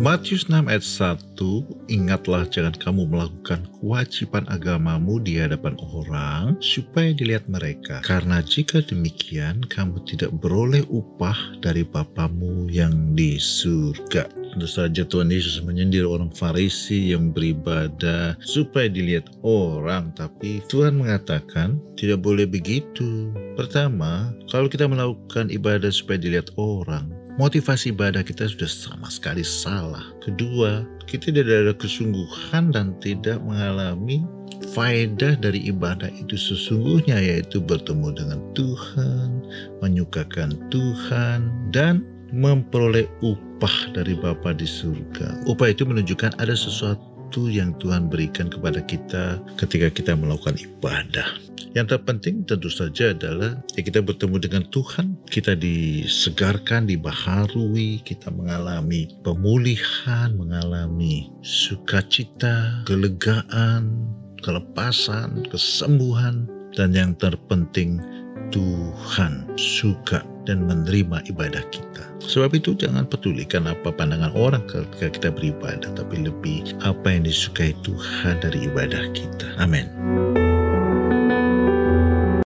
Matius 6 ayat 1, Ingatlah jangan kamu melakukan kewajiban agamamu di hadapan orang supaya dilihat mereka. Karena jika demikian, kamu tidak beroleh upah dari Bapamu yang di surga. Tentu saja Tuhan Yesus menyindir orang Farisi yang beribadah supaya dilihat orang, tapi Tuhan mengatakan tidak boleh begitu. Pertama, kalau kita melakukan ibadah supaya dilihat orang, motivasi ibadah kita sudah sama sekali salah. Kedua, kita tidak ada kesungguhan dan tidak mengalami faedah dari ibadah itu sesungguhnya yaitu bertemu dengan Tuhan, menyukakan Tuhan, dan memperoleh upah dari Bapa di surga. Upah itu menunjukkan ada sesuatu yang Tuhan berikan kepada kita ketika kita melakukan ibadah. Yang terpenting tentu saja adalah ya kita bertemu dengan Tuhan, kita disegarkan, dibaharui, kita mengalami pemulihan, mengalami sukacita, kelegaan, kelepasan, kesembuhan, dan yang terpenting Tuhan suka dan menerima ibadah kita. Sebab itu jangan pedulikan apa pandangan orang ketika kita beribadah, tapi lebih apa yang disukai Tuhan dari ibadah kita. Amin.